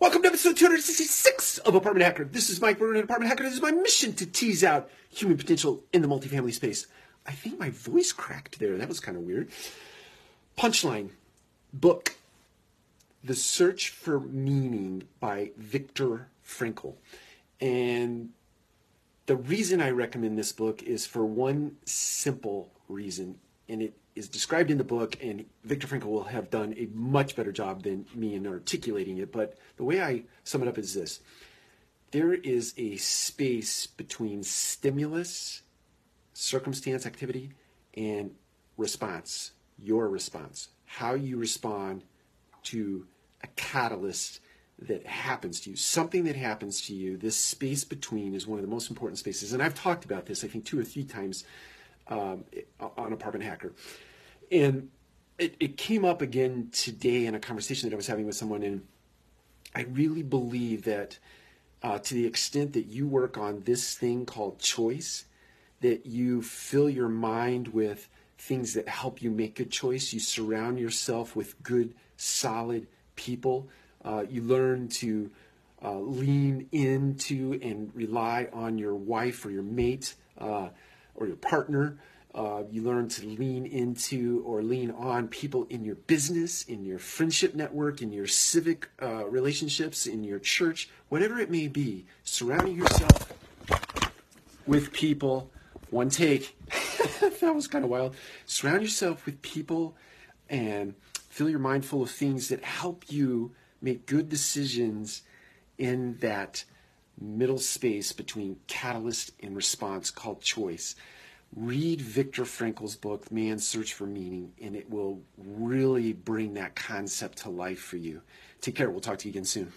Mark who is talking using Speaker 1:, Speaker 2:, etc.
Speaker 1: Welcome to episode 266 of Apartment Hacker. This is Mike Brewer, Apartment Hacker. This is my mission to tease out human potential in the multifamily space. I think my voice cracked there. That was kind of weird. Punchline book The Search for Meaning by Viktor Frankl. And the reason I recommend this book is for one simple reason, and it is described in the book, and Viktor Frankl will have done a much better job than me in articulating it. But the way I sum it up is this there is a space between stimulus, circumstance, activity, and response, your response, how you respond to a catalyst that happens to you, something that happens to you. This space between is one of the most important spaces. And I've talked about this, I think, two or three times um, on Apartment Hacker. And it, it came up again today in a conversation that I was having with someone. And I really believe that uh, to the extent that you work on this thing called choice, that you fill your mind with things that help you make good choice. You surround yourself with good, solid people. Uh, you learn to uh, lean into and rely on your wife or your mate uh, or your partner. Uh, you learn to lean into or lean on people in your business, in your friendship network, in your civic uh, relationships, in your church, whatever it may be. Surrounding yourself with people. One take. that was kind of wild. Surround yourself with people and fill your mind full of things that help you make good decisions in that middle space between catalyst and response called choice. Read Viktor Frankl's book, Man's Search for Meaning, and it will really bring that concept to life for you. Take care. We'll talk to you again soon.